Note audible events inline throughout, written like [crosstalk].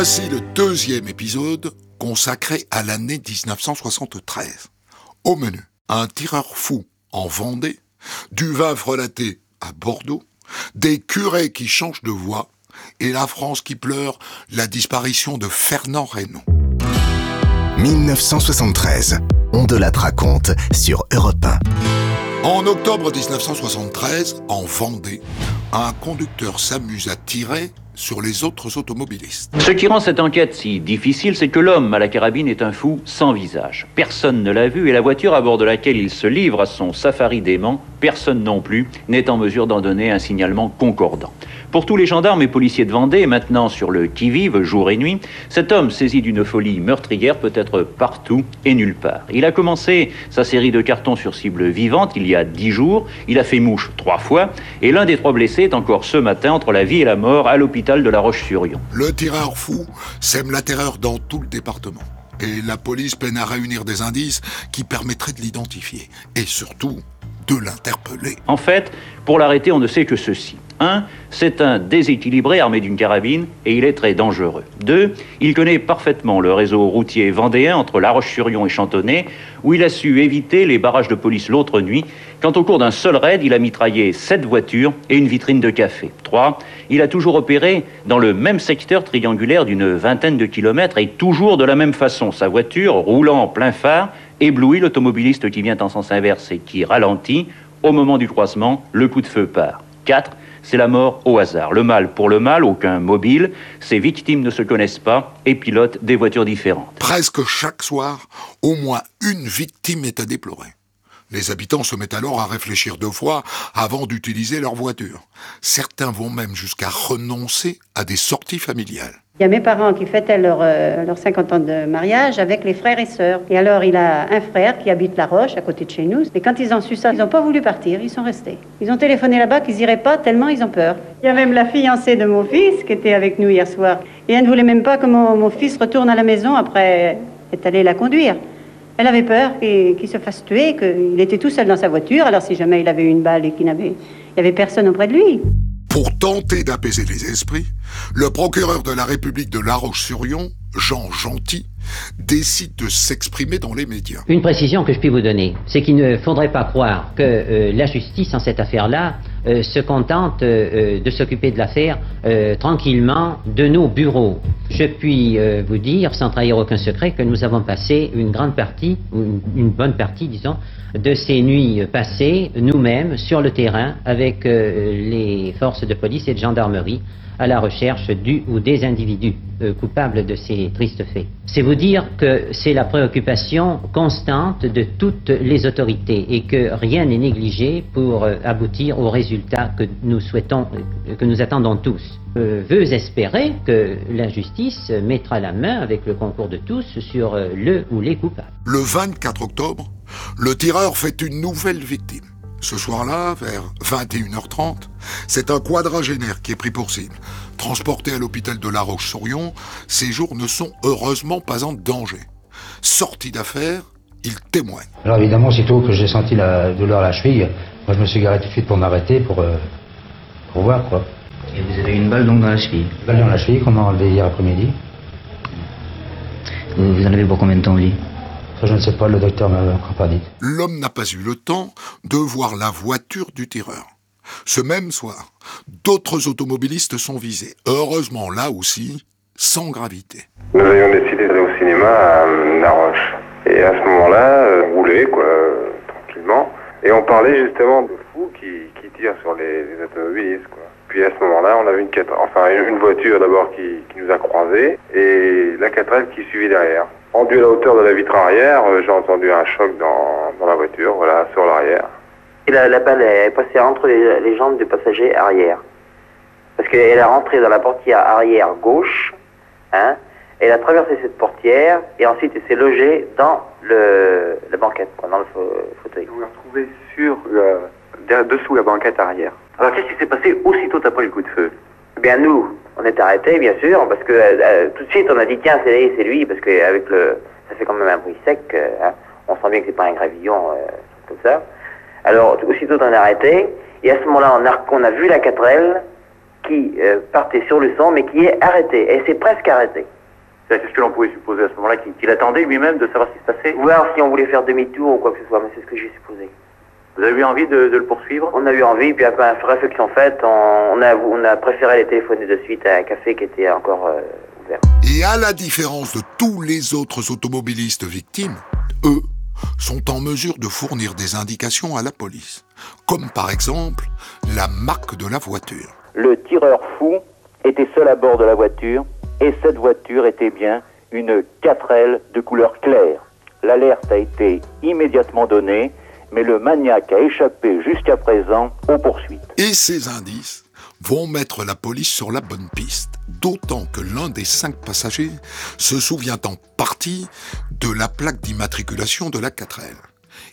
Voici le deuxième épisode consacré à l'année 1973. Au menu, un tireur fou en Vendée, du vin frelaté à Bordeaux, des curés qui changent de voix et la France qui pleure la disparition de Fernand Reynaud. 1973, on de la raconte sur Europe 1. En octobre 1973, en Vendée, un conducteur s'amuse à tirer sur les autres automobilistes. Ce qui rend cette enquête si difficile, c'est que l'homme à la carabine est un fou sans visage. Personne ne l'a vu et la voiture à bord de laquelle il se livre à son safari dément, personne non plus n'est en mesure d'en donner un signalement concordant. Pour tous les gendarmes et policiers de Vendée, maintenant sur le qui-vive jour et nuit, cet homme saisi d'une folie meurtrière peut être partout et nulle part. Il a commencé sa série de cartons sur cible vivante il y a dix jours, il a fait mouche trois fois, et l'un des trois blessés est encore ce matin entre la vie et la mort à l'hôpital de La Roche-sur-Yon. Le tireur fou sème la terreur dans tout le département. Et la police peine à réunir des indices qui permettraient de l'identifier. Et surtout, de l'interpeller. En fait, pour l'arrêter, on ne sait que ceci. 1. C'est un déséquilibré armé d'une carabine et il est très dangereux. 2. Il connaît parfaitement le réseau routier vendéen entre La Roche-sur-Yon et Chantonnay, où il a su éviter les barrages de police l'autre nuit, quand au cours d'un seul raid, il a mitraillé sept voitures et une vitrine de café. 3. Il a toujours opéré dans le même secteur triangulaire d'une vingtaine de kilomètres et toujours de la même façon. Sa voiture, roulant en plein phare, éblouit l'automobiliste qui vient en sens inverse et qui ralentit. Au moment du croisement, le coup de feu part. 4 c'est la mort au hasard. Le mal pour le mal, aucun mobile, ses victimes ne se connaissent pas et pilotent des voitures différentes. Presque chaque soir, au moins une victime est à déplorer. Les habitants se mettent alors à réfléchir deux fois avant d'utiliser leur voiture. Certains vont même jusqu'à renoncer à des sorties familiales. Il y a mes parents qui fêtaient leur 50 ans de mariage avec les frères et sœurs. Et alors, il a un frère qui habite La Roche, à côté de chez nous. Et quand ils ont su ça, ils n'ont pas voulu partir, ils sont restés. Ils ont téléphoné là-bas qu'ils n'iraient pas tellement ils ont peur. Il y a même la fiancée de mon fils qui était avec nous hier soir. Et elle ne voulait même pas que mon, mon fils retourne à la maison après être allé la conduire. Elle avait peur qu'il se fasse tuer, qu'il était tout seul dans sa voiture. Alors si jamais il avait une balle et qu'il n'avait, il avait personne auprès de lui. Pour tenter d'apaiser les esprits, le procureur de la République de La Roche-sur-Yon, Jean Gentil, décide de s'exprimer dans les médias. Une précision que je puis vous donner, c'est qu'il ne faudrait pas croire que euh, la justice en cette affaire-là euh, se contente euh, de s'occuper de l'affaire tranquillement de nos bureaux. Je puis vous dire, sans trahir aucun secret, que nous avons passé une grande partie, une, une bonne partie, disons, de ces nuits passées nous-mêmes sur le terrain avec les forces de police et de gendarmerie à la recherche du ou des individus euh, coupables de ces tristes faits. C'est vous dire que c'est la préoccupation constante de toutes les autorités et que rien n'est négligé pour euh, aboutir aux résultats que nous souhaitons, euh, que nous attendons tous. Veux espérer que la justice mettra la main avec le concours de tous sur le ou les coupables. Le 24 octobre, le tireur fait une nouvelle victime. Ce soir-là, vers 21h30, c'est un quadragénaire qui est pris pour cible. Transporté à l'hôpital de La Roche-sur-Yon, ses jours ne sont heureusement pas en danger. Sorti d'affaire, il témoigne. Alors évidemment, aussitôt que j'ai senti la douleur à la cheville, moi je me suis garé tout de suite pour m'arrêter, pour, euh, pour voir quoi. Et vous avez une balle donc dans la cheville? Une balle dans la cheville qu'on m'a enlevé hier après-midi. Vous, vous en avez pour combien de temps au lit Ça je ne sais pas, le docteur m'a encore pas dit. L'homme n'a pas eu le temps de voir la voiture du tireur. Ce même soir, d'autres automobilistes sont visés. Heureusement, là aussi, sans gravité. Nous avions décidé d'aller au cinéma à euh, La Roche. Et à ce moment-là, euh, on roulait, quoi, euh, tranquillement. Et on parlait justement de fous qui, qui tirent sur les, les automobilistes, quoi. Puis à ce moment-là, on avait une, quatre- enfin, une une voiture d'abord qui, qui nous a croisés et la 4L qui suivait derrière. Rendu à la hauteur de la vitre arrière, euh, j'ai entendu un choc dans, dans la voiture, voilà, sur l'arrière. Et la, la balle est passée entre les, les jambes du passager arrière. Parce qu'elle est rentrée dans la portière arrière gauche, hein, elle a traversé cette portière et ensuite elle s'est logée dans le, la banquette, quoi, dans le fa- fauteuil. On l'a retrouvé sur, le- dessous la banquette arrière. Alors qu'est-ce qui s'est passé aussitôt après le coup de feu? Eh bien nous, on est arrêtés bien sûr, parce que euh, euh, tout de suite on a dit tiens c'est lui, c'est lui, parce que avec le, ça fait quand même un bruit sec, euh, hein, on sent bien que c'est pas un gravillon comme ça. Alors aussitôt on est arrêté, et à ce moment-là on a, on a vu la 4L qui partait sur le son, mais qui est arrêté. Et c'est presque arrêté. Qu'est-ce que l'on pouvait supposer à ce moment-là Qu'il attendait lui-même de savoir ce qui se passait Voir si on voulait faire demi-tour ou quoi que ce soit, mais c'est ce que j'ai supposé. Vous avez eu envie de, de le poursuivre? On a eu envie, puis après réflexion faite, on, on, a, on a préféré aller téléphoner de suite à un café qui était encore euh, ouvert. Et à la différence de tous les autres automobilistes victimes, eux sont en mesure de fournir des indications à la police, comme par exemple la marque de la voiture. Le tireur fou était seul à bord de la voiture et cette voiture était bien une 4L de couleur claire. L'alerte a été immédiatement donnée, mais le maniaque a échappé jusqu'à présent aux poursuites. Et ces indices vont mettre la police sur la bonne piste, d'autant que l'un des cinq passagers se souvient en partie de la plaque d'immatriculation de la 4L.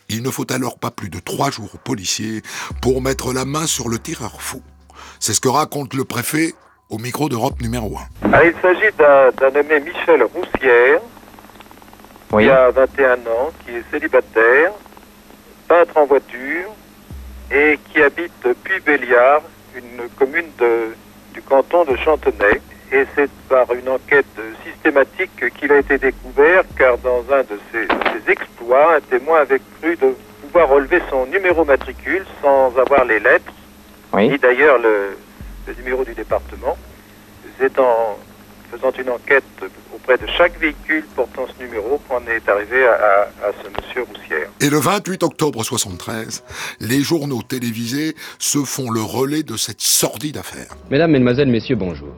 Il ne faut alors pas plus de trois jours aux policiers pour mettre la main sur le tireur fou. C'est ce que raconte le préfet au micro d'Europe numéro 1. Alors, il s'agit d'un nommé Michel Roussière, qui a 21 ans, qui est célibataire, peintre en voiture, et qui habite Puy-Béliard, une commune de, du canton de Chantenay. Et c'est par une enquête systématique qu'il a été découvert, car dans un de ses, ses, exploits, un témoin avait cru de pouvoir relever son numéro matricule sans avoir les lettres, Oui. ni d'ailleurs le, le numéro du département. C'est en faisant une enquête auprès de chaque véhicule portant ce numéro qu'on est arrivé à, à- à ce monsieur Roussière. Et le 28 octobre 73, les journaux télévisés se font le relais de cette sordide affaire. Mesdames, Mesdemoiselles, Messieurs, bonjour.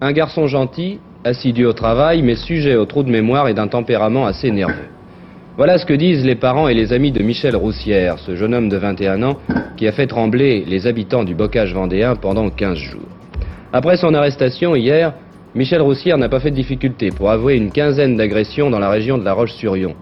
Un garçon gentil, assidu au travail, mais sujet au trou de mémoire et d'un tempérament assez nerveux. [laughs] Voilà ce que disent les parents et les amis de Michel Roussière, ce jeune homme de 21 ans qui a fait trembler les habitants du bocage vendéen pendant 15 jours. Après son arrestation hier, Michel Roussière n'a pas fait de difficulté pour avouer une quinzaine d'agressions dans la région de La Roche-sur-Yon.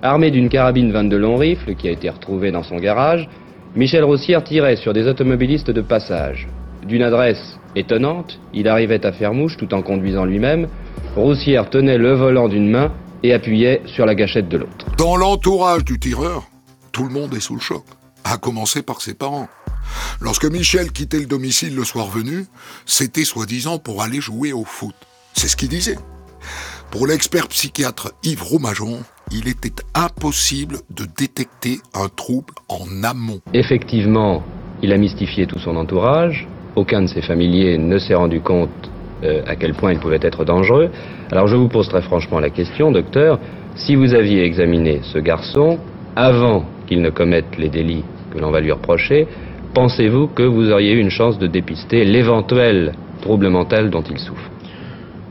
Armé d'une carabine 22 long rifle qui a été retrouvée dans son garage, Michel Roussière tirait sur des automobilistes de passage. D'une adresse étonnante, il arrivait à faire mouche tout en conduisant lui-même. Roussière tenait le volant d'une main et appuyait sur la gâchette de l'autre. Dans l'entourage du tireur, tout le monde est sous le choc, à commencer par ses parents. Lorsque Michel quittait le domicile le soir venu, c'était soi-disant pour aller jouer au foot. C'est ce qu'il disait. Pour l'expert psychiatre Yves Roumajon, il était impossible de détecter un trouble en amont. Effectivement, il a mystifié tout son entourage. Aucun de ses familiers ne s'est rendu compte euh, à quel point il pouvait être dangereux. Alors je vous pose très franchement la question, docteur, si vous aviez examiné ce garçon avant qu'il ne commette les délits que l'on va lui reprocher, pensez-vous que vous auriez eu une chance de dépister l'éventuel trouble mental dont il souffre?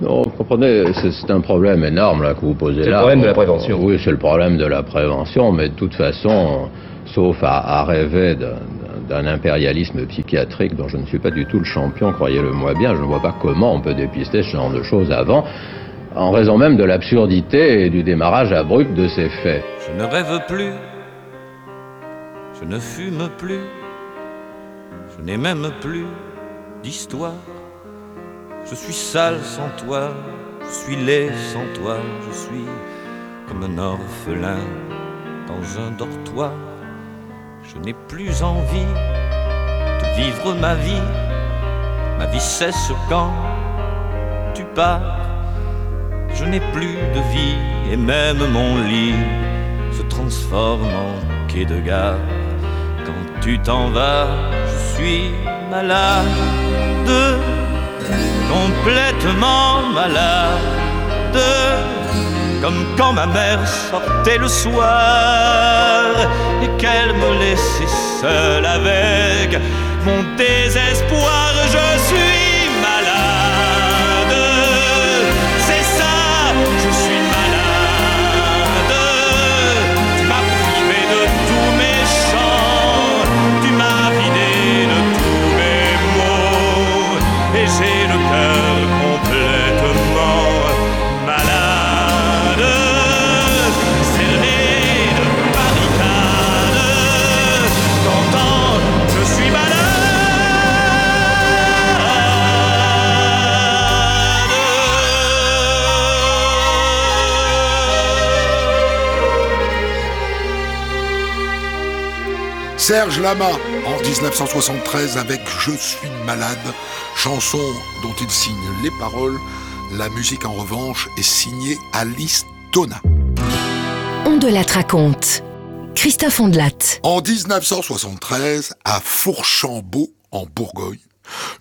Non, vous comprenez, c'est un problème énorme là que vous posez C'est le là. problème de la prévention. Oui, c'est le problème de la prévention, mais de toute façon, sauf à, à rêver d'un d'un impérialisme psychiatrique dont je ne suis pas du tout le champion, croyez-le moi bien, je ne vois pas comment on peut dépister ce genre de choses avant, en raison même de l'absurdité et du démarrage abrupt de ces faits. Je ne rêve plus, je ne fume plus, je n'ai même plus d'histoire. Je suis sale sans toi, je suis laid sans toi, je suis comme un orphelin dans un dortoir. Je n'ai plus envie de vivre ma vie, ma vie cesse quand tu pars. Je n'ai plus de vie et même mon lit se transforme en quai de gare. Quand tu t'en vas, suis malade, complètement malade, comme quand ma mère sortait le soir et qu'elle me laissait seule avec mon désespoir. Je suis Serge Lama en 1973 avec Je suis malade, chanson dont il signe les paroles. La musique en revanche est signée Alice Tona. On de la raconte. Christophe Ondelat. En 1973, à Fourchambault, en Bourgogne,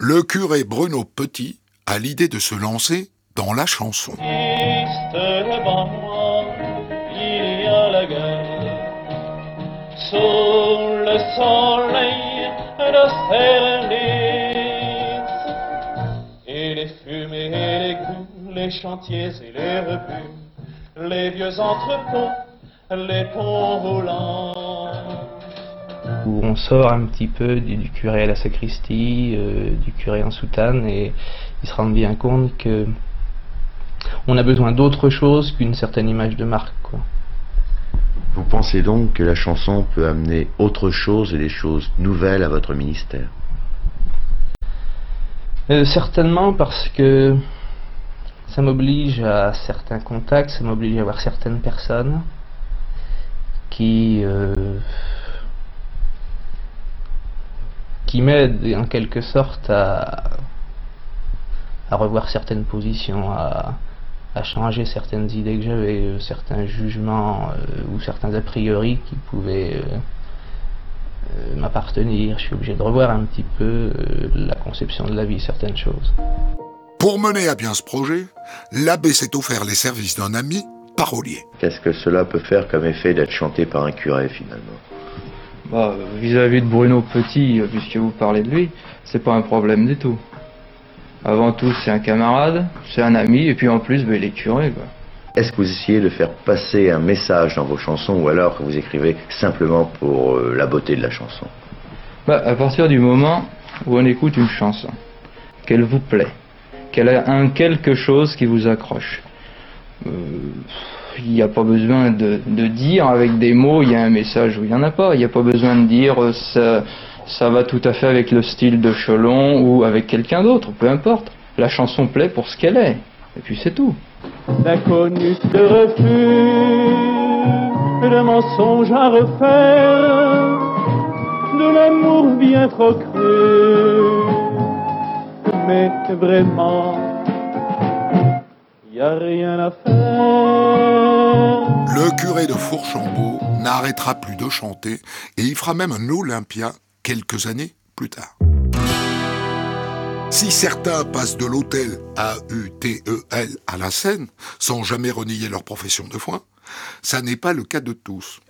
le curé Bruno Petit a l'idée de se lancer dans la chanson. Soleil de Et les fumées les les chantiers et les rebuts, les vieux entrepôts, les ponts roulants. Où on sort un petit peu du, curé à la sacristie, euh, du curé en soutane, et ils se rendent bien compte que on a besoin d'autre chose qu'une certaine image de marque. Vous pensez donc que la chanson peut amener autre chose et des choses nouvelles à votre ministère? Euh, Certainement parce que ça m'oblige à certains contacts, ça m'oblige à voir certaines personnes qui, euh, qui m'aident en quelque sorte à, à revoir certaines positions, à, à changer certaines idées que j'avais, euh, certains jugements euh, ou certains a priori qui pouvaient euh, m'appartenir. Je suis obligé de revoir un petit peu la conception de la vie, certaines choses. Pour mener à bien ce projet, l'abbé s'est offert les services d'un ami parolier. Qu'est-ce que cela peut faire comme effet d'être chanté par un curé finalement? Bah, Vis-à-vis de Bruno Petit, puisque vous parlez de lui, c'est pas un problème du tout. Avant tout, c'est un camarade, c'est un ami, et puis en plus, ben, il est curé. Est-ce que vous essayez de faire passer un message dans vos chansons, ou alors que vous écrivez simplement pour euh, la beauté de la chanson? Bah, À partir du moment où on écoute une chanson, qu'elle vous plaît, qu'elle a un quelque chose qui vous accroche, euh, il n'y a pas besoin de, dire avec des mots, il y a un message ou il n'y en a pas. Il n'y a pas besoin de dire euh, ça ça va tout à fait avec le style de Chelon ou avec quelqu'un d'autre, peu importe. La chanson plaît pour ce qu'elle est, et puis c'est tout. D'inconnus de refus, de mensonges à refaire, de l'amour bien trop cru. Mais vraiment, y a rien à faire. Le curé de Fourchambault n'arrêtera plus de chanter et il fera même un Olympia plus tard. Si certains passent de l'hôtel A-U-T-E-L à la scène sans jamais renier leur profession de foi, ça n'est pas le cas de tous.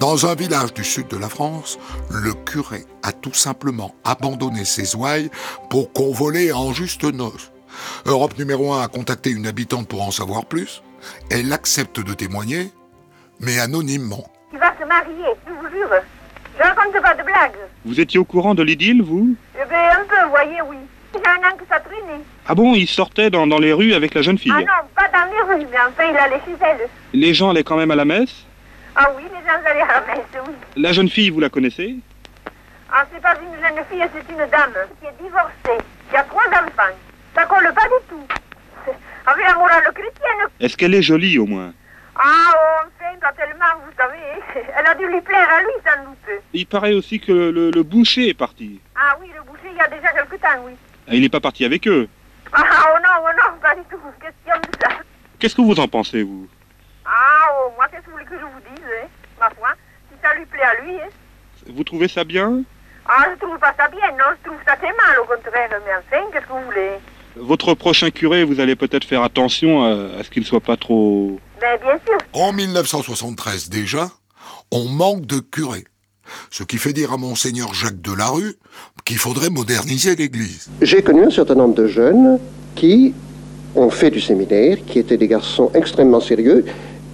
Dans un village du sud de la France, le curé a tout simplement abandonné ses ouailles pour convoler en juste noces. Europe numéro 1 a contacté une habitante pour en savoir plus. Elle accepte de témoigner, mais anonymement. Je raconte pas de blagues. Vous étiez au courant de l'idylle, vous Eh bien, un peu, voyez, oui. Il y a un an que ça traînait. Ah bon, il sortait dans, dans, les rues avec la jeune fille Ah non, pas dans les rues, mais enfin, il allait chez elle. Les gens allaient quand même à la messe Ah oui, les gens allaient à la messe, oui. La jeune fille, vous la connaissez Ah, c'est pas une jeune fille, c'est une dame qui est divorcée, qui a trois enfants. Ça colle pas du tout. [laughs] Avec la morale chrétienne. Est-ce qu'elle est jolie, au moins ah, enfin, pas tellement, vous savez. [laughs] Elle a dû lui plaire à lui, sans doute. Il paraît aussi que le, le, boucher est parti. Ah oui, le boucher, il y a déjà quelque temps, oui. Ah, il n'est pas parti avec eux Ah, oh non, oh non, pas du tout. Question de ça. Qu'est-ce que vous en pensez, vous? Ah, oh, moi, qu'est-ce que vous voulez que je vous dise, hein, ma foi? Si ça lui plaît à lui, hein. Vous trouvez ça bien? Ah, je trouve pas ça bien, non, je trouve ça très mal, au contraire. Mais enfin, qu'est-ce que vous voulez? Votre prochain curé, vous allez peut-être faire attention à, à ce qu'il ne soit pas trop ben, bien sûr. En 1973 déjà, on manque de curés. Ce qui fait dire à monseigneur Jacques Delarue qu'il faudrait moderniser l'Église. J'ai connu un certain nombre de jeunes qui ont fait du séminaire, qui étaient des garçons extrêmement sérieux,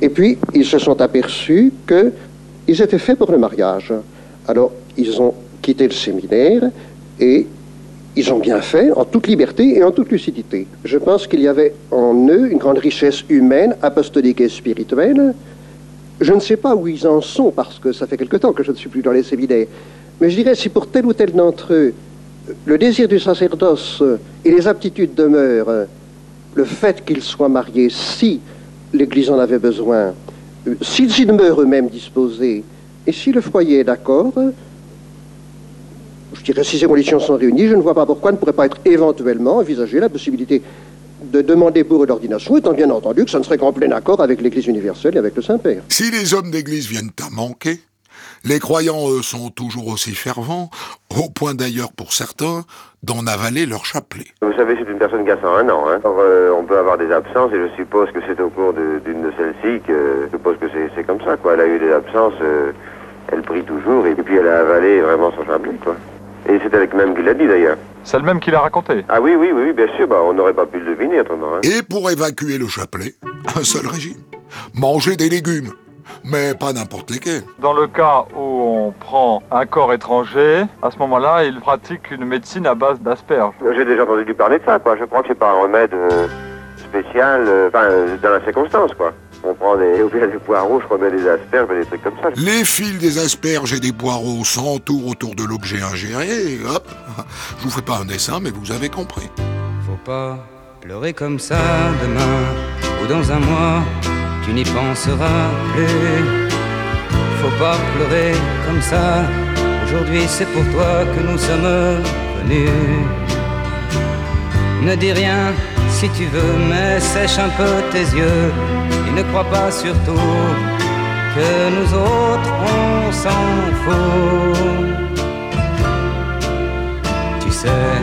et puis ils se sont aperçus qu'ils étaient faits pour le mariage. Alors ils ont quitté le séminaire et ils ont bien fait, en toute liberté et en toute lucidité. Je pense qu'il y avait en eux une grande richesse humaine, apostolique et spirituelle. Je ne sais pas où ils en sont, parce que ça fait quelque temps que je ne suis plus dans les séminaires. Mais je dirais, si pour tel ou tel d'entre eux, le désir du sacerdoce et les aptitudes demeurent, le fait qu'ils soient mariés, si l'Église en avait besoin, s'ils y demeurent eux-mêmes disposés, et si le foyer est d'accord, je dirais, si ces conditions sont réunies, je ne vois pas pourquoi ne pourrait pas être éventuellement envisagée la possibilité de demander pour l'ordination, étant bien entendu que ça ne serait qu'en plein accord avec l'Église universelle et avec le Saint-Père. Si les hommes d'église viennent à manquer, les croyants, eux, sont toujours aussi fervents, au point d'ailleurs pour certains d'en avaler leur chapelet. Vous savez, c'est une personne qui a 101 ans. Hein. Alors, euh, on peut avoir des absences et je suppose que c'est au cours d'une de, celles-ci que je suppose que c'est c'est comme ça. Quoi. Elle a eu des absences, euh, elle prie toujours et puis elle a avalé vraiment son chapelet. Quoi. Et c'est avec même qui l'a dit d'ailleurs. C'est le même qui l'a raconté. Ah oui, oui, oui, oui, bien sûr, bah, on n'aurait pas pu le deviner autrement. Hein. Et pour évacuer le chapelet, un seul régime. Manger des légumes, mais pas n'importe lesquels. Dans le cas où on prend un corps étranger, à ce moment-là, il pratique une médecine à base d'asperges. J'ai déjà entendu parler de ça, quoi. Je crois que c'est pas un remède euh, spécial, euh, enfin, euh, dans la circonstance, quoi. On prend des, [laughs] au des poireaux, je crois bien des asperges, des trucs comme ça. Les fils des asperges et des poireaux s'entourent autour de l'objet ingéré, et hop, je vous fais pas un dessin, mais vous avez compris. Faut pas pleurer comme ça demain ou dans un mois, tu n'y penseras plus. Faut pas pleurer comme ça, aujourd'hui c'est pour toi que nous sommes venus. Ne dis rien si tu veux, mais sèche un peu tes yeux et ne crois pas surtout que nous autres on s'en fout. Tu sais,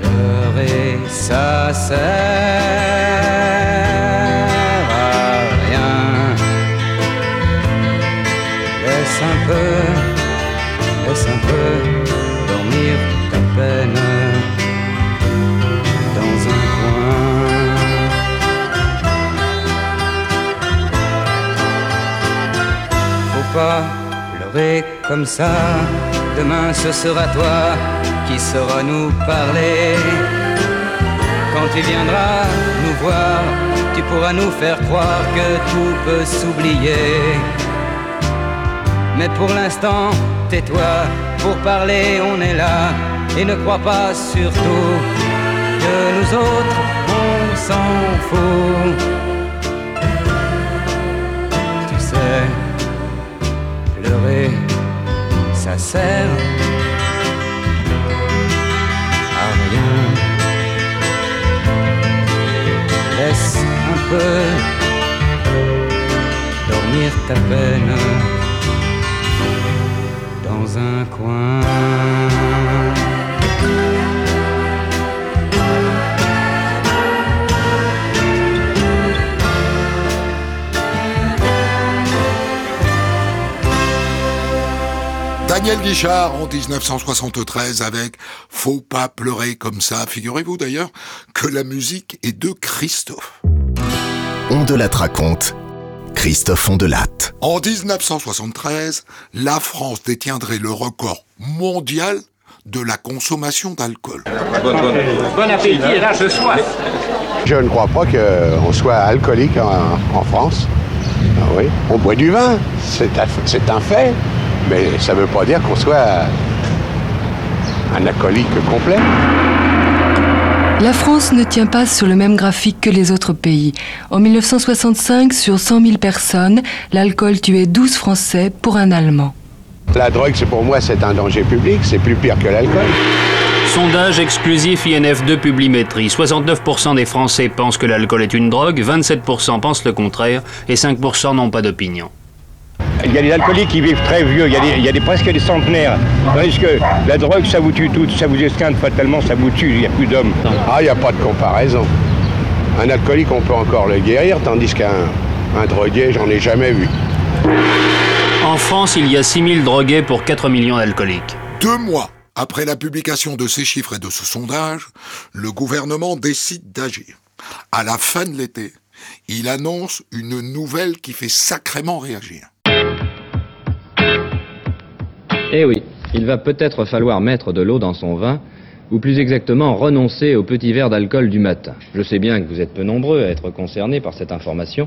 pleurer, ça sert à rien. Laisse un peu, laisse un peu comme ça. Demain ce sera toi qui saura nous parler. Quand tu viendras nous voir, tu pourras nous faire croire que tout peut s'oublier. Mais pour l'instant, tais-toi, pour parler on est là. Et ne crois pas surtout que nous autres on s'en fout. Ça sert à rien. Laisse un peu dormir ta peine dans un coin. Daniel Guichard en 1973 avec Faut pas pleurer comme ça. Figurez-vous d'ailleurs que la musique est de Christophe. On de la raconte. Christophe Ondelatte. En 1973, la France détiendrait le record mondial de la consommation d'alcool. Bon appétit et là je soif. Je ne crois pas qu'on soit alcoolique en, en France. Ah oui. On boit du vin, c'est un fait, mais ça ne veut pas dire qu'on soit un alcoolique complet. La France ne tient pas sur le même graphique que les autres pays. En 1965, sur 100 000 personnes, l'alcool tuait 12 Français pour un Allemand. La drogue, c'est pour moi, c'est un danger public, c'est plus pire que l'alcool. Sondage exclusif INF de Publimétrie. 69% des Français pensent que l'alcool est une drogue, 27% pensent le contraire et 5% n'ont pas d'opinion. Il y a des alcooliques qui vivent très vieux, il y a, des, il y a des, presque des centenaires. Tandis que la drogue, ça vous tue tout, ça vous esquinte fatalement, ça vous tue, il n'y a plus d'hommes. Ah, il n'y a pas de comparaison. Un alcoolique, on peut encore le guérir, tandis qu'un un drogué, j'en ai jamais vu. En France, il y a 6000 drogués pour 4 millions d'alcooliques. Deux mois après la publication de ces chiffres et de ce sondage, le gouvernement décide d'agir. À la fin de l'été, il annonce une nouvelle qui fait sacrément réagir. Eh oui, il va peut-être falloir mettre de l'eau dans son vin, ou plus exactement renoncer au petit verre d'alcool du matin. Je sais bien que vous êtes peu nombreux à être concernés par cette information,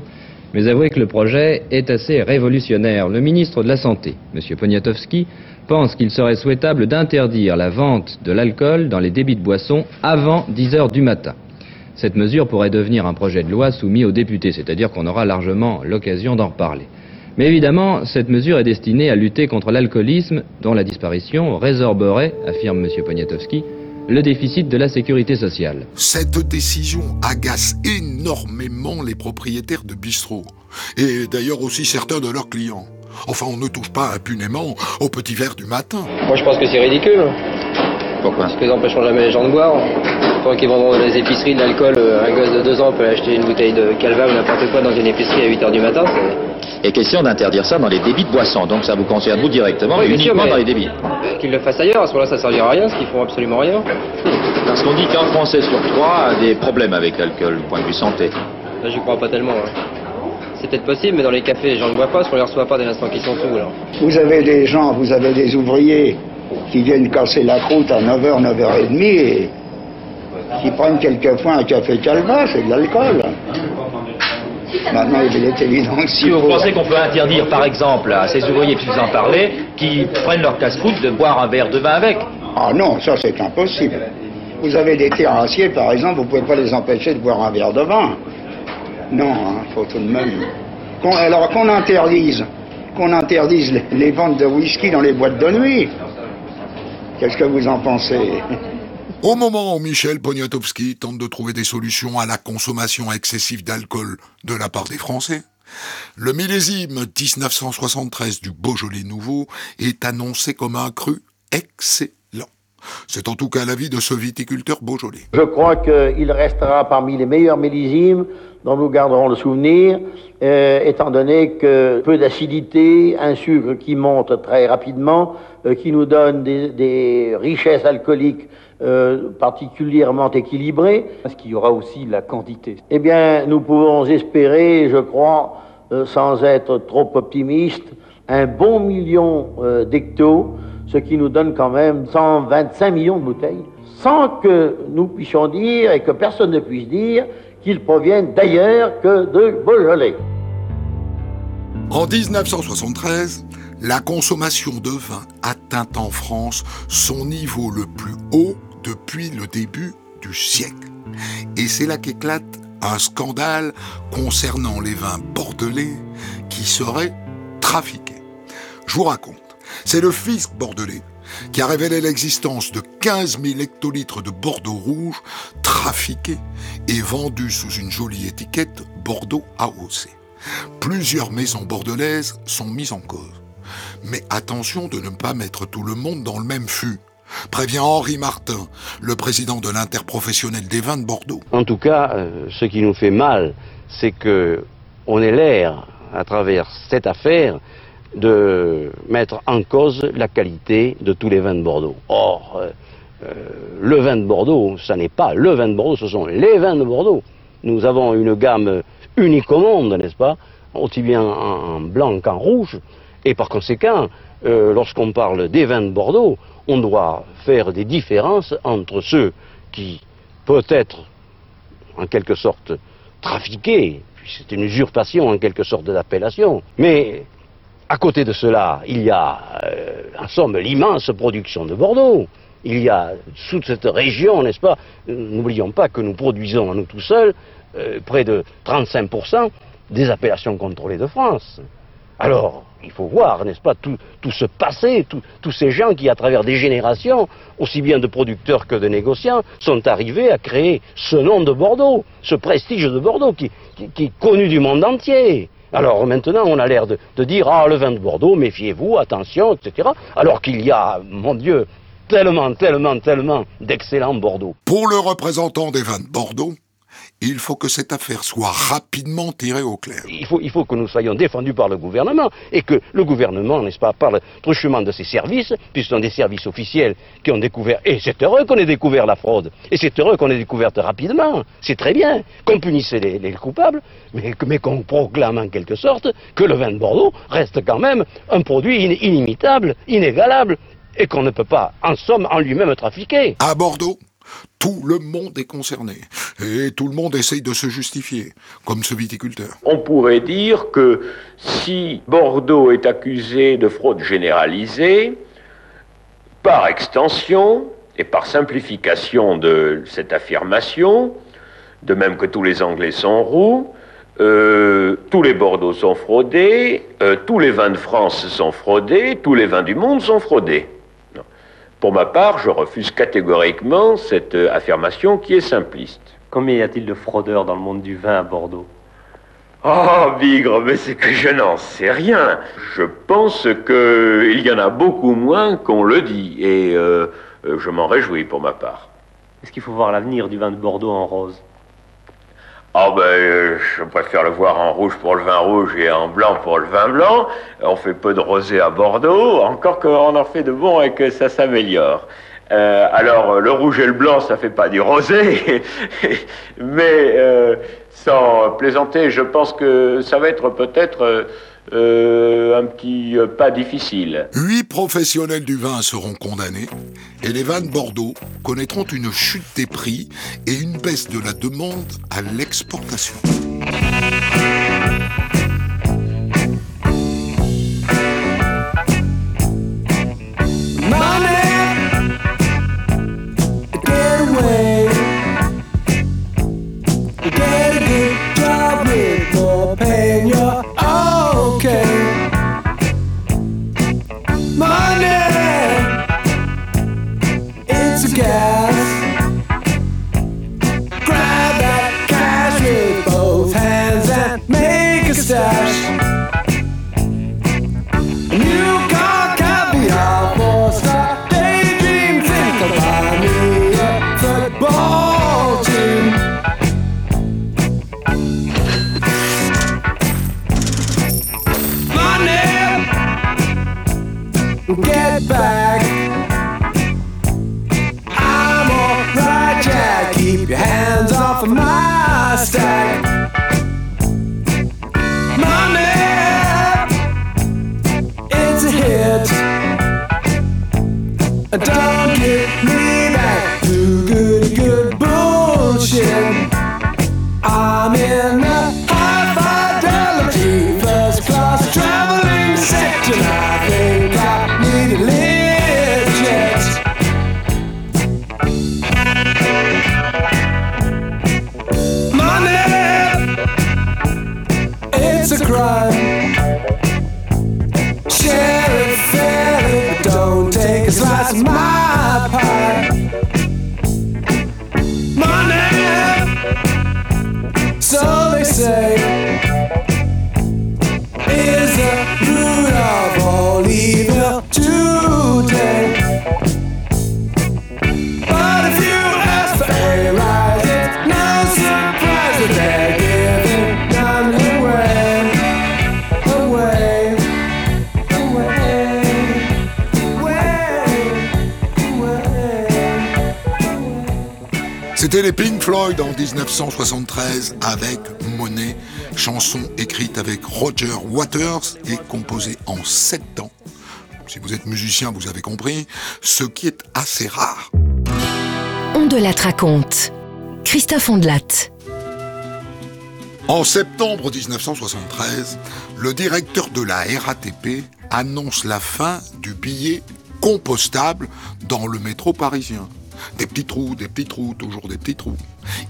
mais avouez que le projet est assez révolutionnaire. Le ministre de la Santé, M. Poniatowski, pense qu'il serait souhaitable d'interdire la vente de l'alcool dans les débits de boissons avant 10 heures du matin. Cette mesure pourrait devenir un projet de loi soumis aux députés, c'est-à-dire qu'on aura largement l'occasion d'en reparler. Mais évidemment, cette mesure est destinée à lutter contre l'alcoolisme dont la disparition résorberait, affirme M. Poniatowski, le déficit de la sécurité sociale. Cette décision agace énormément les propriétaires de bistrots, et d'ailleurs aussi certains de leurs clients. Enfin, on ne touche pas impunément au petit verre du matin. Moi, je pense que c'est ridicule. Pourquoi Parce qu'ils n'empêcheront jamais les gens de boire. Pendant qu'ils vendront dans les épiceries de l'alcool, euh, un gosse de 2 ans peut acheter une bouteille de calva ou n'importe quoi dans une épicerie à 8h du matin. Et question d'interdire ça dans les débits de boissons. Donc ça vous concerne vous directement Oui, sûr, uniquement mais- dans les débits. Qu'ils le fassent ailleurs, à ce moment-là, ça servira à rien, parce qu'ils font absolument rien. Parce qu'on dit qu'un Français sur trois a des problèmes avec l'alcool, du point de vue santé. Là, j'y crois pas tellement. hein. C'est peut-être possible, mais dans les cafés, les gens ne boivent pas, parce qu'on les reçoit pas dès l'instant qu'ils sont sous, alors. Vous avez des gens, vous avez des ouvriers qui viennent casser la croûte à 9h, 9h30 et qui prennent quelquefois un café calva, c'est de l'alcool. Maintenant, il est évident que Si vous pensez qu'on peut interdire, par exemple, à ces ouvriers, puis vous en parlez, qui prennent leur casse-croûte de boire un verre de vin avec. Ah non, ça c'est impossible. Vous avez des terrassiers, par exemple, vous ne pouvez pas les empêcher de boire un verre de vin. Non, il faut tout de même. Alors qu'on interdise, qu'on interdise les, les ventes de whisky dans les boîtes de nuit. Qu'est-ce que vous en pensez? Au moment où Michel Poniatowski tente de trouver des solutions à la consommation excessive d'alcool de la part des Français, le millésime 1973 du Beaujolais nouveau est annoncé comme un cru excellent. C'est en tout cas l'avis de ce viticulteur beaujolais. Je crois qu'il restera parmi les meilleurs millésimes dont nous garderons le souvenir, euh, étant donné que peu d'acidité, un sucre qui monte très rapidement, euh, qui nous donne des, des richesses alcooliques euh, particulièrement équilibrées. Est-ce qu'il y aura aussi la quantité Eh bien, nous pouvons espérer, je crois, euh, sans être trop optimiste, un bon million euh, ce qui nous donne quand même 125 millions de bouteilles, sans que nous puissions dire et que personne ne puisse dire qu'ils proviennent d'ailleurs que de Beaujolais. En 1973, la consommation de vin atteint en France son niveau le plus haut depuis le début du siècle. Et c'est là qu'éclate un scandale concernant les vins bordelais qui seraient trafiqués. Je vous raconte, c'est le fisc bordelais qui a révélé l'existence de 15 000 hectolitres de Bordeaux rouge trafiqués et vendus sous une jolie étiquette Bordeaux AOC. Plusieurs maisons bordelaises sont mises en cause. Mais attention de ne pas mettre tout le monde dans le même fût. Prévient Henri Martin, le président de l'interprofessionnel des vins de Bordeaux. En tout cas, euh, ce qui nous fait mal, c'est que on ait l'air, à travers cette affaire, de mettre en cause la qualité de tous les vins de Bordeaux. Or, euh, euh, le vin de Bordeaux, ça n'est pas le vin de Bordeaux, ce sont les vins de Bordeaux. Nous avons une gamme unique au monde, n'est-ce pas Aussi bien en blanc qu'en rouge. Et par conséquent, euh, lorsqu'on parle des vins de Bordeaux, on doit faire des différences entre ceux qui, peut-être, en quelque sorte, trafiqués, puis c'est une usurpation en quelque sorte d'appellation, mais à côté de cela, il y a, euh, en somme, l'immense production de Bordeaux. Il y a toute cette région, n'est-ce pas N'oublions pas que nous produisons à nous tout seuls euh, près de 35% des appellations contrôlées de France. Alors, il faut voir, n'est-ce pas, tout, tout ce passé, tous ces gens qui, à travers des générations, aussi bien de producteurs que de négociants, sont arrivés à créer ce nom de Bordeaux, ce prestige de Bordeaux qui est connu du monde entier. Alors maintenant, on a l'air de, de dire, ah, le vin de Bordeaux, méfiez-vous, attention, etc. Alors qu'il y a, mon Dieu, tellement, tellement, tellement d'excellents Bordeaux. Pour le représentant des vins de Bordeaux, il faut que cette affaire soit rapidement tirée au clair. Il faut, il faut que nous soyons défendus par le gouvernement et que le gouvernement, n'est-ce pas, par le truchement de ses services, puisque ce sont des services officiels qui ont découvert, et c'est heureux qu'on ait découvert la fraude, et c'est heureux qu'on ait découvert rapidement, c'est très bien, qu'on punisse les, les coupables, mais, qu'on proclame en quelque sorte que le vin de Bordeaux reste quand même un produit in- inimitable, inégalable, et qu'on ne peut pas, en somme, en lui-même trafiquer. À Bordeaux, tout le monde est concerné. Et tout le monde essaye de se justifier, comme ce viticulteur. On pourrait dire que si Bordeaux est accusé de fraude généralisée, par extension et par simplification de cette affirmation, de même que tous les Anglais sont roux, euh, tous les Bordeaux sont fraudés, euh, tous les vins de France sont fraudés, tous les vins du monde sont fraudés. Pour ma part, je refuse catégoriquement cette affirmation qui est simpliste. Combien y a-t-il de fraudeurs dans le monde du vin à Bordeaux? Oh, Bigre, mais c'est que je n'en sais rien. Je pense qu'il y en a beaucoup moins qu'on le dit, et euh, je m'en réjouis pour ma part. Est-ce qu'il faut voir l'avenir du vin de Bordeaux en rose? Ah ben, euh, je préfère le voir en rouge pour le vin rouge et en blanc pour le vin blanc. On fait peu de rosé à Bordeaux, encore qu'on en fait de bon et que ça s'améliore. Euh, alors, le rouge et le blanc, ça fait pas du rosé, [laughs] mais euh, sans plaisanter, je pense que ça va être peut-être euh, un petit euh, pas difficile. Huit professionnels du vin seront condamnés et les vins de Bordeaux connaîtront une chute des prix et une baisse de la demande à l'exportation. Get away. Gas. C'était les Pink Floyd en 1973 avec Monet, chanson écrite avec Roger Waters et composée en 7 ans. Si vous êtes musicien, vous avez compris, ce qui est assez rare. On de la raconte. Christophe Ondelat. En septembre 1973, le directeur de la RATP annonce la fin du billet compostable dans le métro parisien. Des petits trous, des petits trous, toujours des petits trous.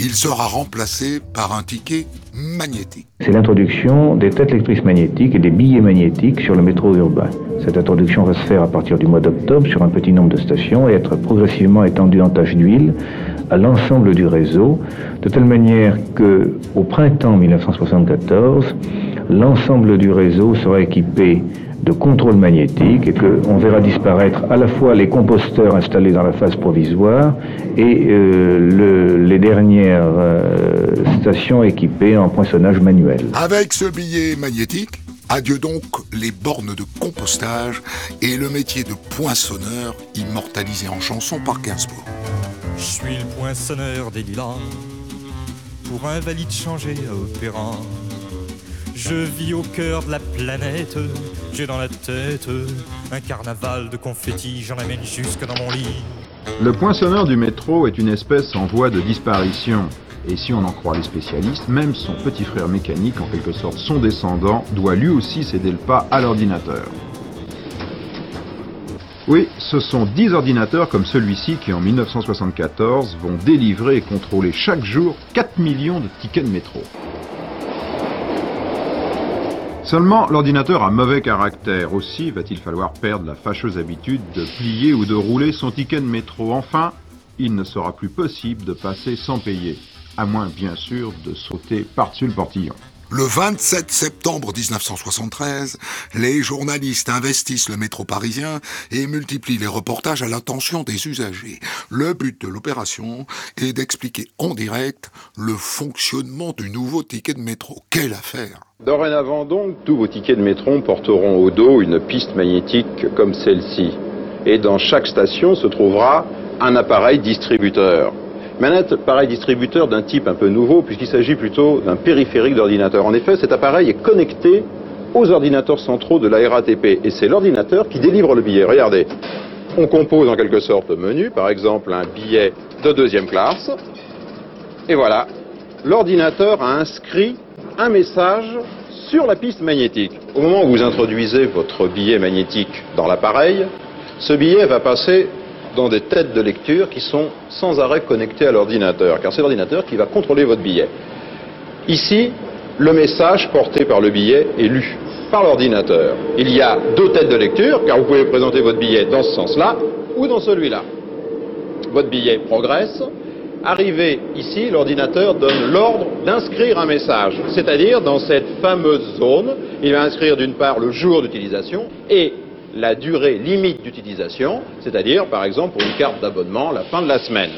Il sera remplacé par un ticket magnétique. C'est l'introduction des têtes lectrices magnétiques et des billets magnétiques sur le métro urbain. Cette introduction va se faire à partir du mois d'octobre sur un petit nombre de stations et être progressivement étendue en tache d'huile à l'ensemble du réseau, de telle manière que au printemps 1974, l'ensemble du réseau sera équipé de contrôle magnétique et qu'on verra disparaître à la fois les composteurs installés dans la phase provisoire et euh, le- les dernières euh, stations équipées en poinçonnage manuel. Avec ce billet magnétique, adieu donc les bornes de compostage et le métier de poinçonneur immortalisé en chanson par Gainsbourg. Je suis le poinçonneur des lilas, pour un valide changé à opéra. Je vis au cœur de la planète, j'ai dans la tête un carnaval de confettis, j'en amène jusque dans mon lit. Le poinçonneur du métro est une espèce en voie de disparition. Et si on en croit les spécialistes, même son petit frère mécanique, en quelque sorte son descendant, doit lui aussi céder le pas à l'ordinateur. Oui, ce sont 10 ordinateurs comme celui-ci qui en 1974 vont délivrer et contrôler chaque jour 4 millions de tickets de métro. Seulement, l'ordinateur a mauvais caractère. Aussi, va-t-il falloir perdre la fâcheuse habitude de plier ou de rouler son ticket de métro. Enfin, il ne sera plus possible de passer sans payer. À moins, bien sûr, de sauter par-dessus le portillon. Le 27 septembre 1973, les journalistes investissent le métro parisien et multiplient les reportages à l'attention des usagers. Le but de l'opération est d'expliquer en direct le fonctionnement du nouveau ticket de métro. Quelle affaire Dorénavant donc, tous vos tickets de métro porteront au dos une piste magnétique comme celle-ci. Et dans chaque station se trouvera un appareil distributeur. Mais un appareil distributeur d'un type un peu nouveau, puisqu'il s'agit plutôt d'un périphérique d'ordinateur. En effet, cet appareil est connecté aux ordinateurs centraux de la RATP, et c'est l'ordinateur qui délivre le billet. Regardez, on compose en quelque sorte le menu, par exemple un billet de deuxième classe, et voilà, l'ordinateur a inscrit un message sur la piste magnétique. Au moment où vous introduisez votre billet magnétique dans l'appareil, ce billet va passer dans des têtes de lecture qui sont sans arrêt connectées à l'ordinateur, car c'est l'ordinateur qui va contrôler votre billet. Ici, le message porté par le billet est lu par l'ordinateur. Il y a deux têtes de lecture, car vous pouvez présenter votre billet dans ce sens-là ou dans celui-là. Votre billet progresse. Arrivé ici, l'ordinateur donne l'ordre d'inscrire un message, c'est-à-dire dans cette fameuse zone, il va inscrire d'une part le jour d'utilisation et la durée limite d'utilisation, c'est-à-dire par exemple pour une carte d'abonnement la fin de la semaine.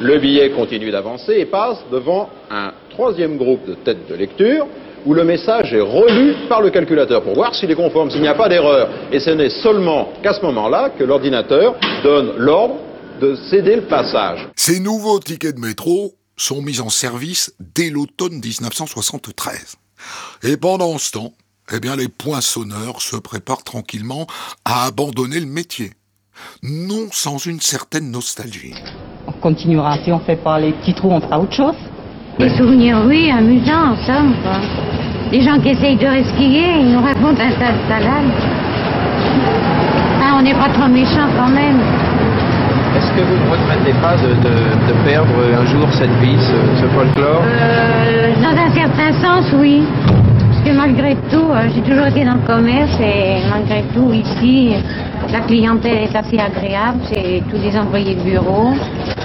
Le billet continue d'avancer et passe devant un troisième groupe de têtes de lecture où le message est relu par le calculateur pour voir s'il est conforme, s'il n'y a pas d'erreur. Et ce n'est seulement qu'à ce moment-là que l'ordinateur donne l'ordre de céder le passage. Ces nouveaux tickets de métro sont mis en service dès l'automne 1973. Et pendant ce temps, eh bien, les poinçonneurs se préparent tranquillement à abandonner le métier. Non sans une certaine nostalgie. On continuera. Si on fait pas les petits trous, on fera autre chose. Des souvenirs, oui, amusants, en somme, quoi. Les gens qui essayent de resquiller, ils nous racontent un tas de salades. Ah, on n'est pas trop méchants quand même. Est-ce que vous ne regrettez pas de, de- de perdre un jour cette vie, ce, ce folklore? Euh, dans un certain sens, oui. Que malgré tout, euh, j'ai toujours été dans le commerce et malgré tout, ici, la clientèle est assez agréable. C'est tous des employés de bureau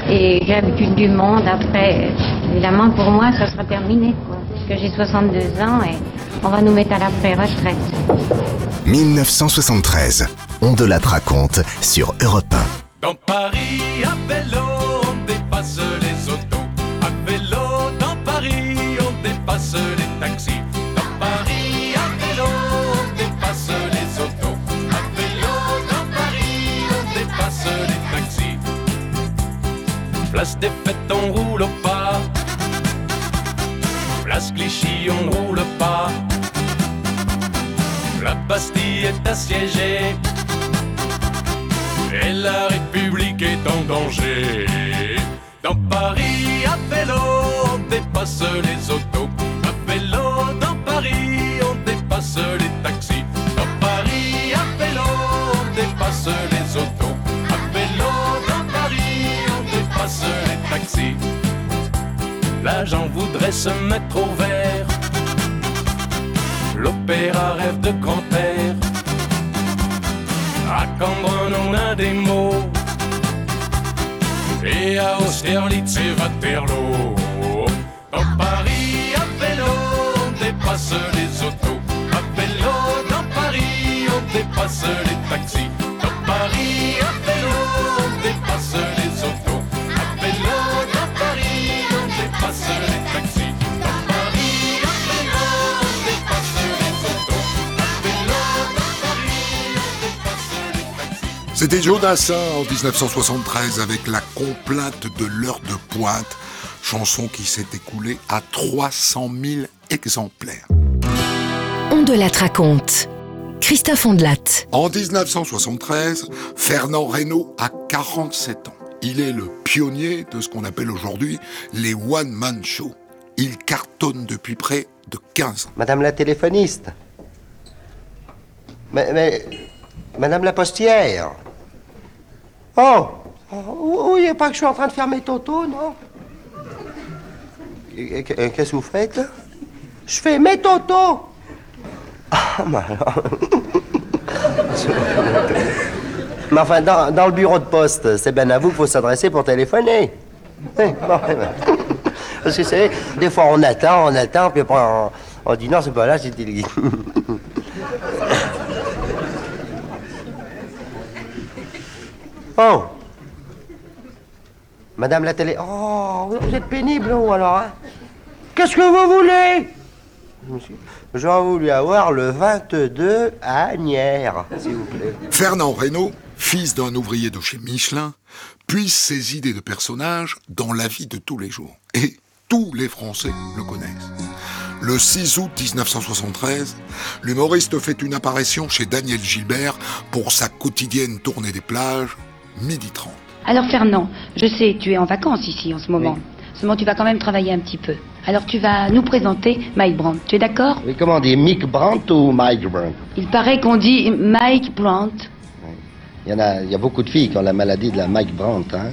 et j'ai l'habitude du monde. Après, évidemment, pour moi, ça sera terminé. Quoi. Parce que j'ai 62 ans et on va nous mettre à la pré-retraite. 1973. On de la raconte sur Europe 1. Dans Paris, à vélo, on dépasse Place des fêtes, on roule pas. Place Clichy, on roule pas. La Bastille est assiégée. Et la République est en danger. Dans Paris, à vélo, on dépasse les autos. L'agent voudrait se mettre au vert. L'opéra rêve de grand air. À Cambronne, on a des mots. Et à Austerlitz et Waterloo. Dans Paris, à vélo, on dépasse les autos. À vélo, dans Paris, on dépasse les taxis. Dans Paris, à vélo, on dépasse les C'était Jodassin en 1973 avec la complainte de l'heure de pointe, chanson qui s'est écoulée à 300 000 exemplaires. On de la raconte. Christophe Ondelat. En 1973, Fernand Reynaud a 47 ans. Il est le pionnier de ce qu'on appelle aujourd'hui les one-man shows. Il cartonne depuis près de 15 ans. Madame la téléphoniste. Mais, mais- Madame la postière. Oh Oh, Oui, pas que je suis en train de faire mes totos, non? Qu'est-ce que vous faites? Je fais mes totos Ah, bah alors. [laughs] Mais enfin, dans, dans le bureau de poste, c'est bien à vous qu'il faut s'adresser pour téléphoner. Eh, eh ben. Parce que, vous savez, des fois, on attend, on attend, puis après, on, on dit non, c'est pas là, c'est délégué. [laughs] oh Madame la télé. Oh, vous êtes pénible, vous, alors, hein Qu'est-ce que vous voulez? J'aurais voulu avoir le 22 à Agnières, s'il vous plaît. Fernand Reynaud, fils d'un ouvrier de chez Michelin, puise ses idées de personnage dans la vie de tous les jours. Et tous les Français le connaissent. Le 6 août 1973, l'humoriste fait une apparition chez Daniel Gilbert pour sa quotidienne tournée des plages, midi 30. Alors Fernand, je sais, tu es en vacances ici en ce moment. Seulement tu vas quand même travailler un petit peu. Alors tu vas nous présenter Mike Brandt. Tu es d'accord? Oui, comment on dit Mick Brandt ou Mike Brandt? Il paraît qu'on dit Mike Brandt. il y, en a, il y a beaucoup de filles qui ont la maladie de la Mike Brandt. Hein?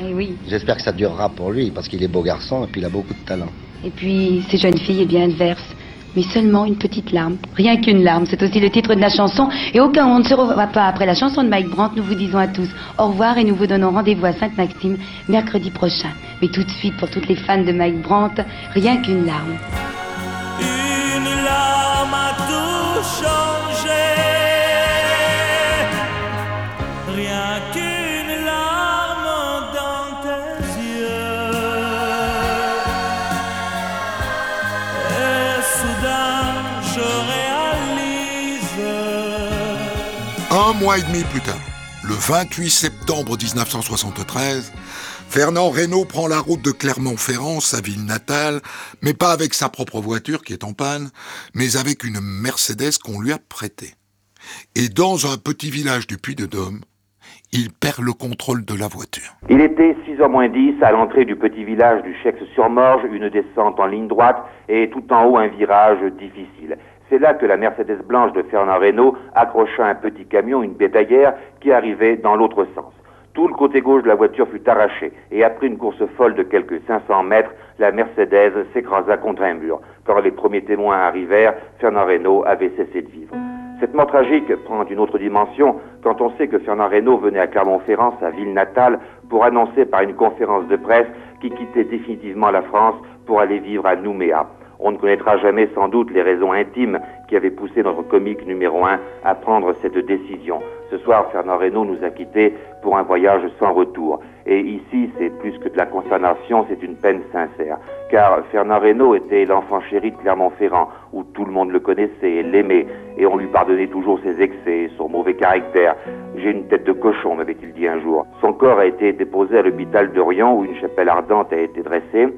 Eh oui. J'espère que ça durera pour lui, parce qu'il est beau garçon et puis il a beaucoup de talent. Et puis ces jeunes filles, eh bien, elles versent. Mais seulement une petite larme. Rien qu'une larme. C'est aussi le titre de la chanson. Et au cas où on ne se revoit pas après la chanson de Mike Brandt, nous vous disons à tous au revoir et nous vous donnons rendez-vous à Sainte-Maxime mercredi prochain. Mais tout de suite, pour toutes les fans de Mike Brandt, rien qu'une larme. Une larme a tout mois et demi plus tard, le 28 septembre 1973, Fernand Reynaud prend la route de Clermont-Ferrand, sa ville natale, mais pas avec sa propre voiture qui est en panne, mais avec une Mercedes qu'on lui a prêtée. Et dans un petit village du Puy-de-Dôme, il perd le contrôle de la voiture. Il était 6h moins 10 à l'entrée du petit village du Chex-sur-Morge, une descente en ligne droite et tout en haut un virage difficile. C'est là que la Mercedes blanche de Fernand Reynaud accrocha un petit camion, une bétaillère, qui arrivait dans l'autre sens. Tout le côté gauche de la voiture fut arraché et après une course folle de quelques 500 mètres, la Mercedes s'écrasa contre un mur. Quand les premiers témoins arrivèrent, Fernand Reynaud avait cessé de vivre. Cette mort tragique prend une autre dimension quand on sait que Fernand Reynaud venait à Clermont-Ferrand, sa ville natale, pour annoncer par une conférence de presse qu'il quittait définitivement la France pour aller vivre à Nouméa. On ne connaîtra jamais sans doute les raisons intimes qui avaient poussé notre comique numéro un à prendre cette décision. Ce soir, Fernand Reynaud nous a quittés pour un voyage sans retour. Et ici, c'est plus que de la consternation, c'est une peine sincère. Car Fernand Reynaud était l'enfant chéri de Clermont-Ferrand, où tout le monde le connaissait et l'aimait, et on lui pardonnait toujours ses excès, son mauvais caractère. J'ai une tête de cochon, m'avait-il dit un jour. Son corps a été déposé à l'hôpital d'Orient, où une chapelle ardente a été dressée,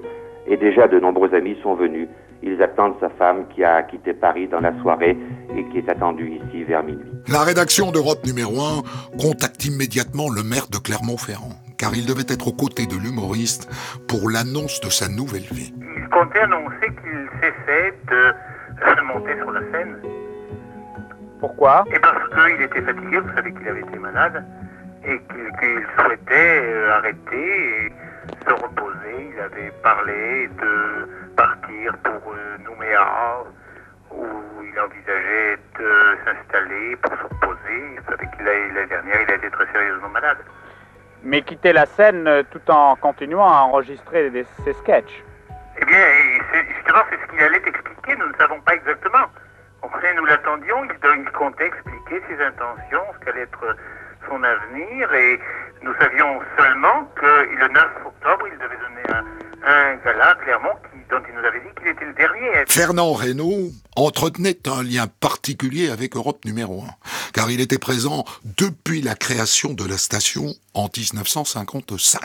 et déjà de nombreux amis sont venus. Ils attendent sa femme qui a quitté Paris dans la soirée et qui est attendue ici vers minuit. La rédaction d'Europe numéro 1 contacte immédiatement le maire de Clermont-Ferrand, car il devait être aux côtés de l'humoriste pour l'annonce de sa nouvelle vie. Il comptait annoncer qu'il cessait de monter sur la scène. Pourquoi? Et parce qu'il était fatigué, vous savez qu'il avait été malade, et qu'il souhaitait euh, arrêter et se reposer. Il avait parlé de partir pour euh, Nouméa, où il envisageait de s'installer pour se reposer. Vous savez qu'il l'année dernière, il a été très sérieusement malade. Mais quitter la scène euh, tout en continuant à enregistrer des- ses sketchs. Eh bien, justement, c'est ce qu'il allait expliquer, nous ne savons pas exactement. On sait, nous l'attendions, il, il comptait expliquer ses intentions, ce qu'allait être son avenir, et nous savions seulement que le 9 octobre, il devait donner un, un gala à Clermont qui, dont il nous avait dit qu'il était le dernier. Fernand Reynaud entretenait un lien particulier avec Europe numéro 1, car il était présent depuis la création de la station en 1955.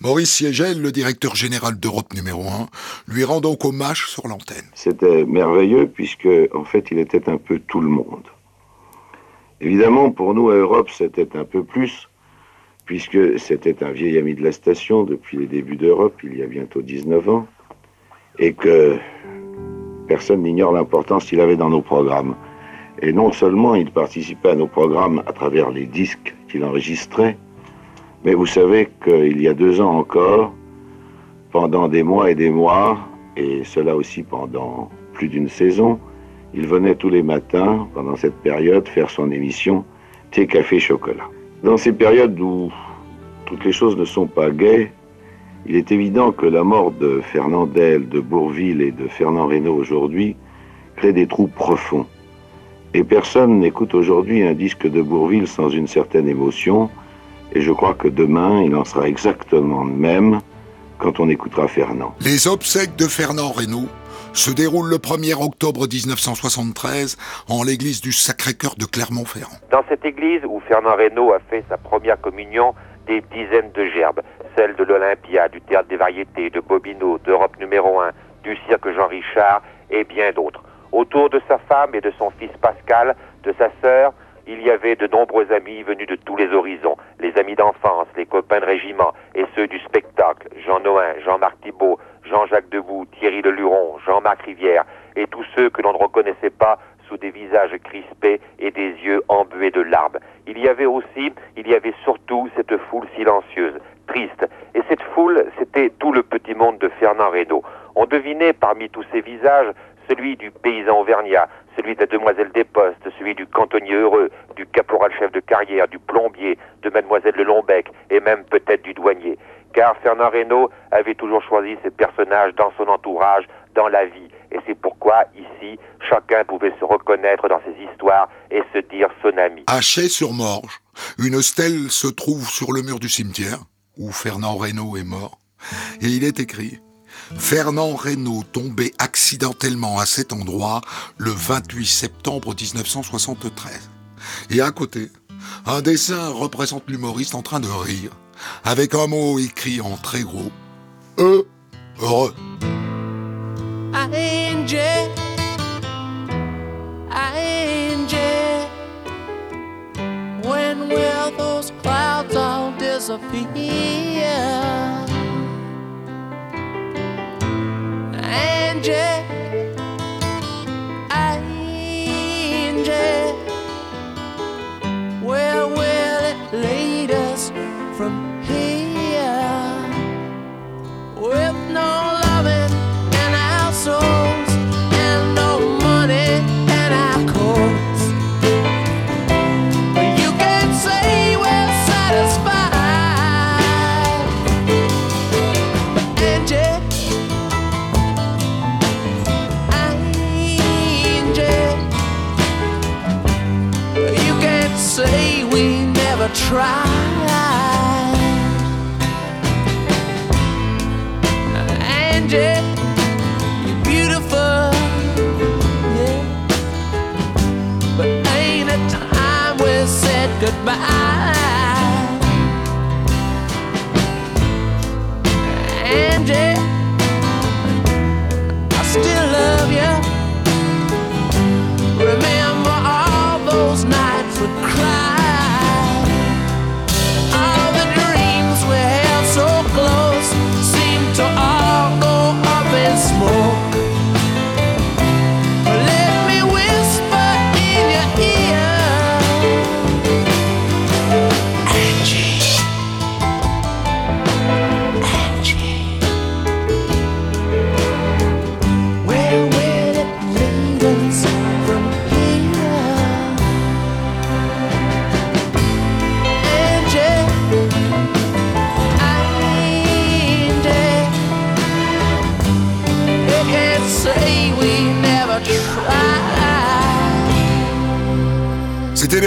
Maurice Siegel, le directeur général d'Europe numéro 1, lui rend donc hommage sur l'antenne. C'était merveilleux puisque, en fait, il était un peu tout le monde. Évidemment, pour nous à Europe, c'était un peu plus, puisque c'était un vieil ami de la station depuis les débuts d'Europe, il y a bientôt 19 ans, et que personne n'ignore l'importance qu'il avait dans nos programmes. Et non seulement il participait à nos programmes à travers les disques qu'il enregistrait, mais vous savez qu'il y a deux ans encore, pendant des mois et des mois, et cela aussi pendant plus d'une saison, il venait tous les matins, pendant cette période, faire son émission Thé, Café, Chocolat. Dans ces périodes où toutes les choses ne sont pas gaies, il est évident que la mort de Fernandel, de Bourville et de Fernand Reynaud aujourd'hui crée des trous profonds. Et personne n'écoute aujourd'hui un disque de Bourville sans une certaine émotion, et je crois que demain, il en sera exactement de même quand on écoutera Fernand. Les obsèques de Fernand Reynaud se déroulent le 1er octobre 1973 en l'église du Sacré-Cœur de Clermont-Ferrand. Dans cette église où Fernand Reynaud a fait sa première communion, des dizaines de gerbes, celles de l'Olympia, du Théâtre des Variétés, de Bobino, d'Europe numéro 1, du Cirque Jean Richard et bien d'autres. Autour de sa femme et de son fils Pascal, de sa sœur, il y avait de nombreux amis venus de tous les horizons, les amis d'enfance, les copains de régiment et ceux du spectacle, Jean Noin, Jean-Marc Thibault, Jean-Jacques Debout, Thierry Leluron, Jean-Marc Rivière et tous ceux que l'on ne reconnaissait pas sous des visages crispés et des yeux embués de larmes. Il y avait aussi, il y avait surtout cette foule silencieuse, triste. Et cette foule, c'était tout le petit monde de Fernand Reynaud. On devinait parmi tous ces visages celui du paysan auvergnat, celui de la demoiselle des postes, celui du cantonnier heureux, du caporal chef de carrière, du plombier, de mademoiselle de Lombec et même peut-être du douanier. Car Fernand Reynaud avait toujours choisi ces personnages dans son entourage, dans la vie. Et c'est pourquoi, ici, chacun pouvait se reconnaître dans ces histoires et se dire son ami. À Chais-sur-Morge, une stèle se trouve sur le mur du cimetière où Fernand Reynaud est mort. Et il est écrit Fernand Reynaud tombé accidentellement à cet endroit le 28 septembre 1973. Et à côté, un dessin représente l'humoriste en train de rire, avec un mot écrit en très gros heureux. When will those clouds all disappear?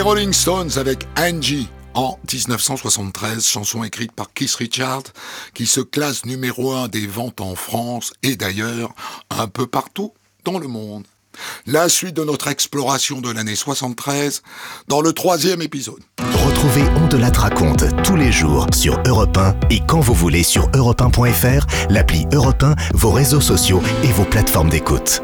Rolling Stones avec Angie en 1973, chanson écrite par Keith Richards, qui se classe numéro un des ventes en France et d'ailleurs un peu partout dans le monde. La suite de notre exploration de l'année 73 dans le troisième épisode. Retrouvez On de la raconte tous les jours sur Europe 1 et quand vous voulez sur europe1.fr, l'appli Europe 1, vos réseaux sociaux et vos plateformes d'écoute.